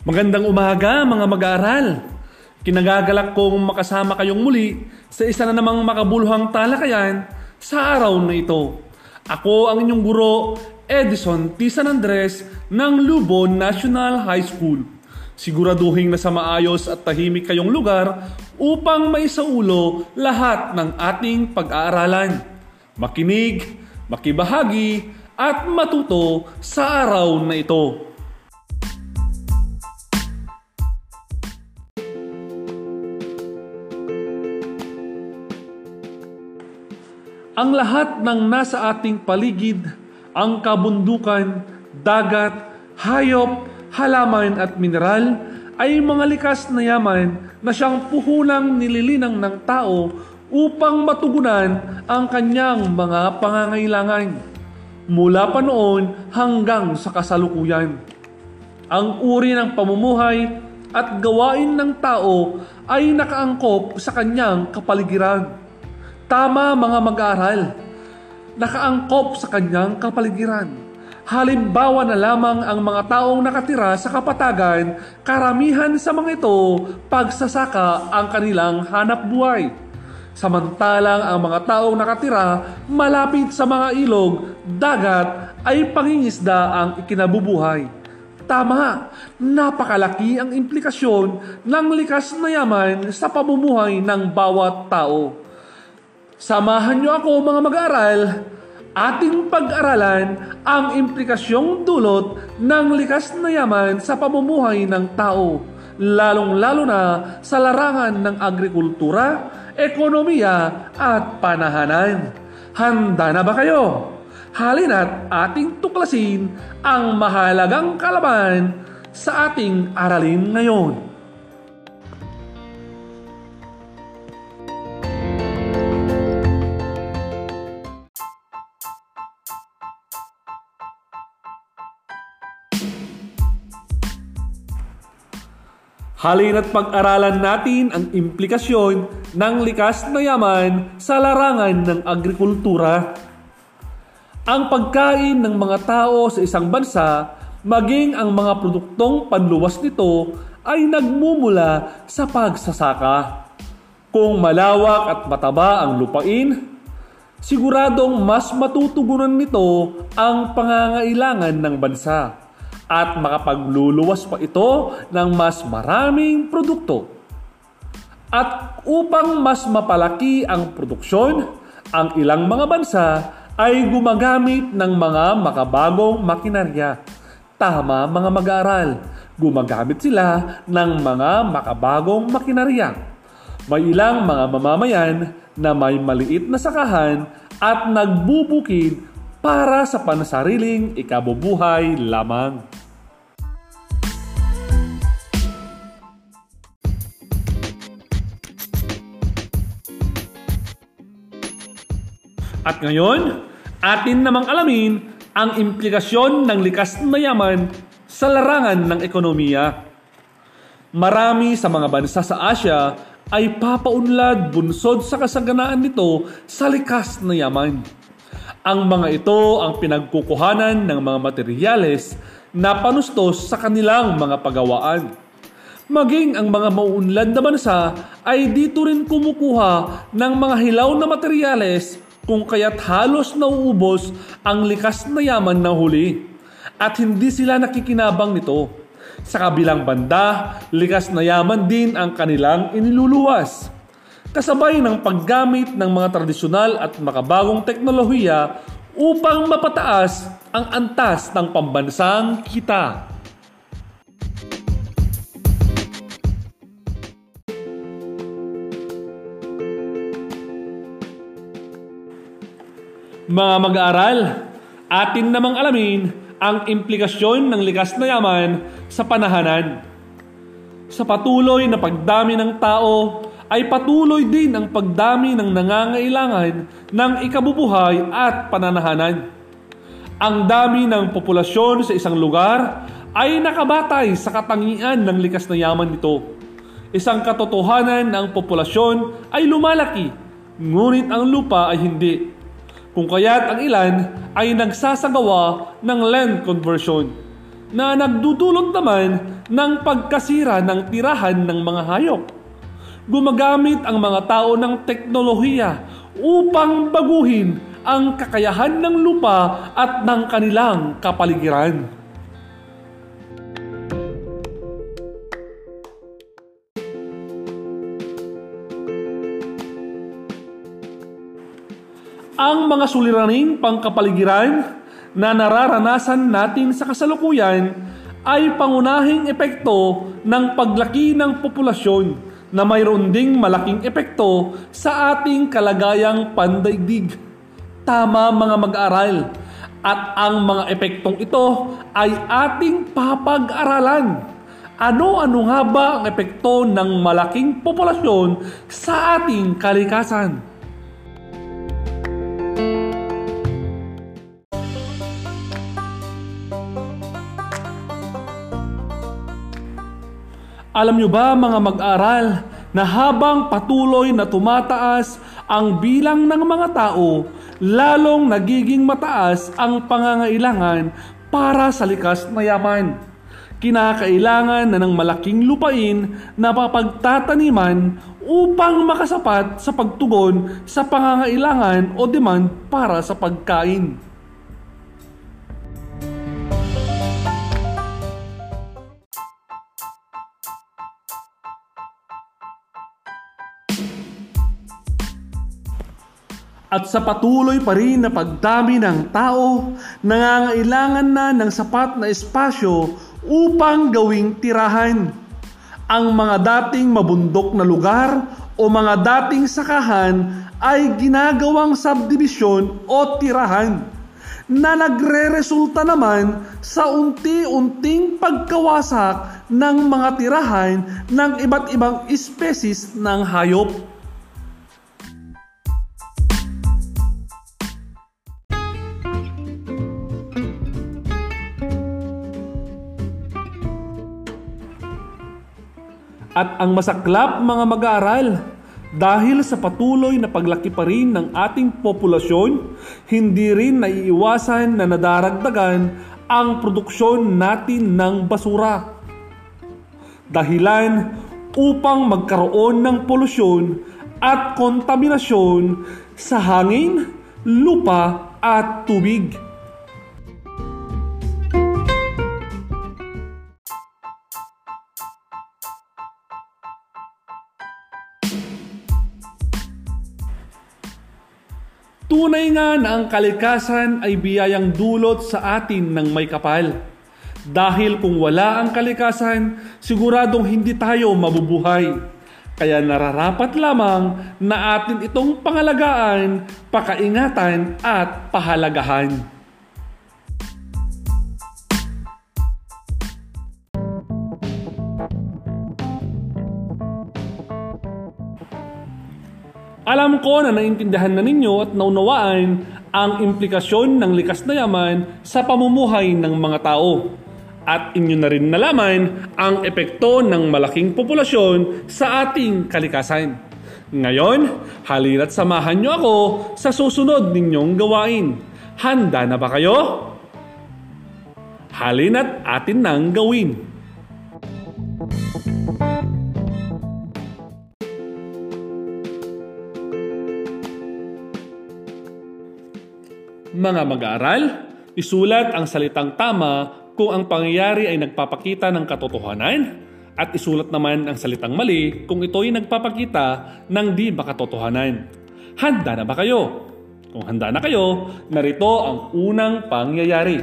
Magandang umaga mga mag-aaral. Kinagagalak kong makasama kayong muli sa isa na namang makabuluhang talakayan sa araw na ito. Ako ang inyong guro, Edison T. San Andres ng Lubon National High School. Siguraduhin na sa maayos at tahimik kayong lugar upang maisaulo lahat ng ating pag-aaralan. Makinig, makibahagi, at matuto sa araw na ito. Ang lahat ng nasa ating paligid, ang kabundukan, dagat, hayop, halaman at mineral ay mga likas na yaman na siyang puhulang nililinang ng tao upang matugunan ang kanyang mga pangangailangan mula pa noon hanggang sa kasalukuyan. Ang uri ng pamumuhay at gawain ng tao ay nakaangkop sa kanyang kapaligiran Tama mga mag-aaral, nakaangkop sa kanyang kapaligiran. Halimbawa na lamang ang mga taong nakatira sa kapatagan, karamihan sa mga ito, pagsasaka ang kanilang hanap buhay. Samantalang ang mga taong nakatira malapit sa mga ilog, dagat ay pangingisda ang ikinabubuhay. Tama, napakalaki ang implikasyon ng likas na yaman sa pamumuhay ng bawat tao. Samahan niyo ako mga mag-aaral, ating pag-aralan ang implikasyong dulot ng likas na yaman sa pamumuhay ng tao, lalong-lalo na sa larangan ng agrikultura, ekonomiya at panahanan. Handa na ba kayo? Halina't ating tuklasin ang mahalagang kalaban sa ating aralin ngayon. Halina't pag-aralan natin ang implikasyon ng likas na yaman sa larangan ng agrikultura. Ang pagkain ng mga tao sa isang bansa, maging ang mga produktong panluwas nito ay nagmumula sa pagsasaka. Kung malawak at mataba ang lupain, siguradong mas matutugunan nito ang pangangailangan ng bansa at makapagluluwas pa ito ng mas maraming produkto. At upang mas mapalaki ang produksyon, ang ilang mga bansa ay gumagamit ng mga makabagong makinarya. Tama mga mag-aaral, gumagamit sila ng mga makabagong makinarya. May ilang mga mamamayan na may maliit na sakahan at nagbubukid para sa pansariling ikabubuhay lamang. At ngayon, atin namang alamin ang implikasyon ng likas na yaman sa larangan ng ekonomiya. Marami sa mga bansa sa Asia ay papaunlad bunsod sa kasaganaan nito sa likas na yaman. Ang mga ito ang pinagkukuhanan ng mga materyales na panustos sa kanilang mga pagawaan. Maging ang mga mauunlad na bansa ay dito rin kumukuha ng mga hilaw na materyales kung kaya't halos nauubos ang likas na yaman na huli at hindi sila nakikinabang nito. Sa kabilang banda, likas na yaman din ang kanilang iniluluwas. Kasabay ng paggamit ng mga tradisyonal at makabagong teknolohiya upang mapataas ang antas ng pambansang kita. Mga mag-aaral, atin namang alamin ang implikasyon ng likas na yaman sa panahanan. Sa patuloy na pagdami ng tao, ay patuloy din ang pagdami ng nangangailangan ng ikabubuhay at pananahanan. Ang dami ng populasyon sa isang lugar ay nakabatay sa katangian ng likas na yaman nito. Isang katotohanan na ang populasyon ay lumalaki, ngunit ang lupa ay hindi. Kung kaya't ang ilan ay nagsasagawa ng land conversion. na nagdudulot naman ng pagkasira ng tirahan ng mga hayop. Gumagamit ang mga tao ng teknolohiya upang baguhin ang kakayahan ng lupa at ng kanilang kapaligiran. Mga suliraning pangkapaligiran na nararanasan natin sa kasalukuyan ay pangunahing epekto ng paglaki ng populasyon na mayroon ding malaking epekto sa ating kalagayang pandaigdig. Tama mga mag-aral. At ang mga epektong ito ay ating papag-aralan. Ano-ano nga ba ang epekto ng malaking populasyon sa ating kalikasan? Alam nyo ba mga mag-aral na habang patuloy na tumataas ang bilang ng mga tao, lalong nagiging mataas ang pangangailangan para sa likas na yaman. Kinakailangan na ng malaking lupain na papagtataniman upang makasapat sa pagtugon sa pangangailangan o demand para sa pagkain. At sa patuloy pa rin na pagdami ng tao, nangangailangan na ng sapat na espasyo upang gawing tirahan. Ang mga dating mabundok na lugar o mga dating sakahan ay ginagawang subdivision o tirahan na nagre-resulta naman sa unti-unting pagkawasak ng mga tirahan ng iba't ibang especies ng hayop. At ang masaklap mga mag-aaral, dahil sa patuloy na paglaki pa rin ng ating populasyon, hindi rin naiiwasan na nadaragdagan ang produksyon natin ng basura. Dahilan upang magkaroon ng polusyon at kontaminasyon sa hangin, lupa at tubig. Tunay nga na ang kalikasan ay biyayang dulot sa atin ng may kapal. Dahil kung wala ang kalikasan, siguradong hindi tayo mabubuhay. Kaya nararapat lamang na atin itong pangalagaan, pakaingatan at pahalagahan. Alam ko na naintindihan na ninyo at naunawaan ang implikasyon ng likas na yaman sa pamumuhay ng mga tao. At inyo na rin nalaman ang epekto ng malaking populasyon sa ating kalikasan. Ngayon, halina't samahan nyo ako sa susunod ninyong gawain. Handa na ba kayo? Halina't atin nang gawin. Mga mag-aaral, isulat ang salitang tama kung ang pangyayari ay nagpapakita ng katotohanan at isulat naman ang salitang mali kung ito ay nagpapakita ng di makatotohanan. Handa na ba kayo? Kung handa na kayo, narito ang unang pangyayari.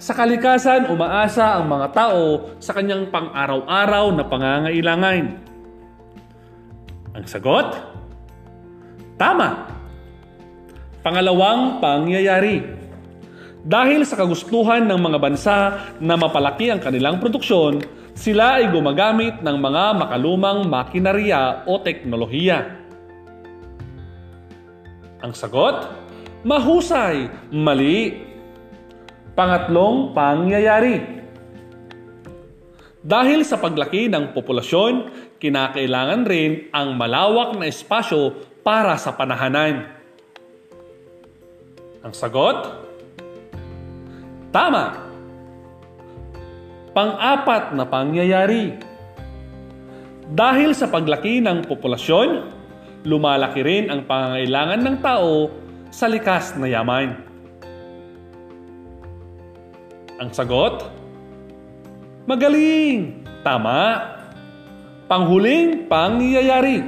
Sa kalikasan, umaasa ang mga tao sa kanyang pang-araw-araw na pangangailangan. Ang sagot? Tama! Pangalawang pangyayari. Dahil sa kagustuhan ng mga bansa na mapalaki ang kanilang produksyon, sila ay gumagamit ng mga makalumang makinarya o teknolohiya. Ang sagot? Mahusay, mali. Pangatlong pangyayari. Dahil sa paglaki ng populasyon, kinakailangan rin ang malawak na espasyo para sa panahanan. Ang sagot? Tama! Pang-apat na pangyayari. Dahil sa paglaki ng populasyon, lumalaki rin ang pangangailangan ng tao sa likas na yaman. Ang sagot? Magaling! Tama! Panghuling pangyayari.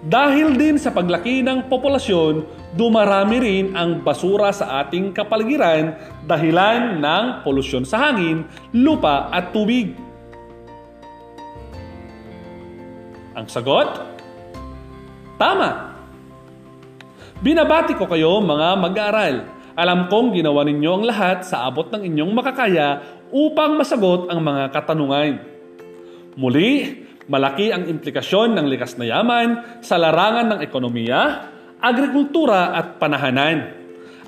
Dahil din sa paglaki ng populasyon, dumarami rin ang basura sa ating kapaligiran dahilan ng polusyon sa hangin, lupa at tubig. Ang sagot? Tama! Binabati ko kayo mga mag-aaral. Alam kong ginawa ninyo ang lahat sa abot ng inyong makakaya upang masagot ang mga katanungan. Muli, malaki ang implikasyon ng likas na yaman sa larangan ng ekonomiya, agrikultura at panahanan.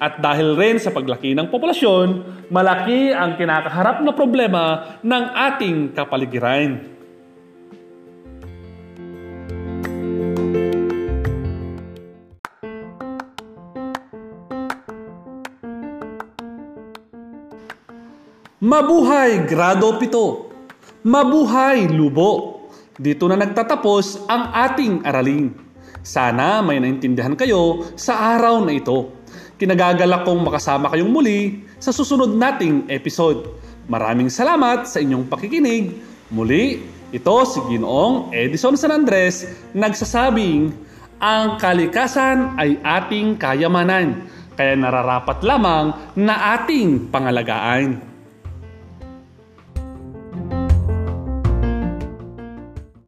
At dahil rin sa paglaki ng populasyon, malaki ang kinakaharap na problema ng ating kapaligiran. Mabuhay Grado 7! Mabuhay Lubo! Dito na nagtatapos ang ating aralin. Sana may naintindihan kayo sa araw na ito. Kinagagalak kong makasama kayong muli sa susunod nating episode. Maraming salamat sa inyong pakikinig. Muli, ito si Ginoong Edison San Andres nagsasabing, ang kalikasan ay ating kayamanan, kaya nararapat lamang na ating pangalagaan.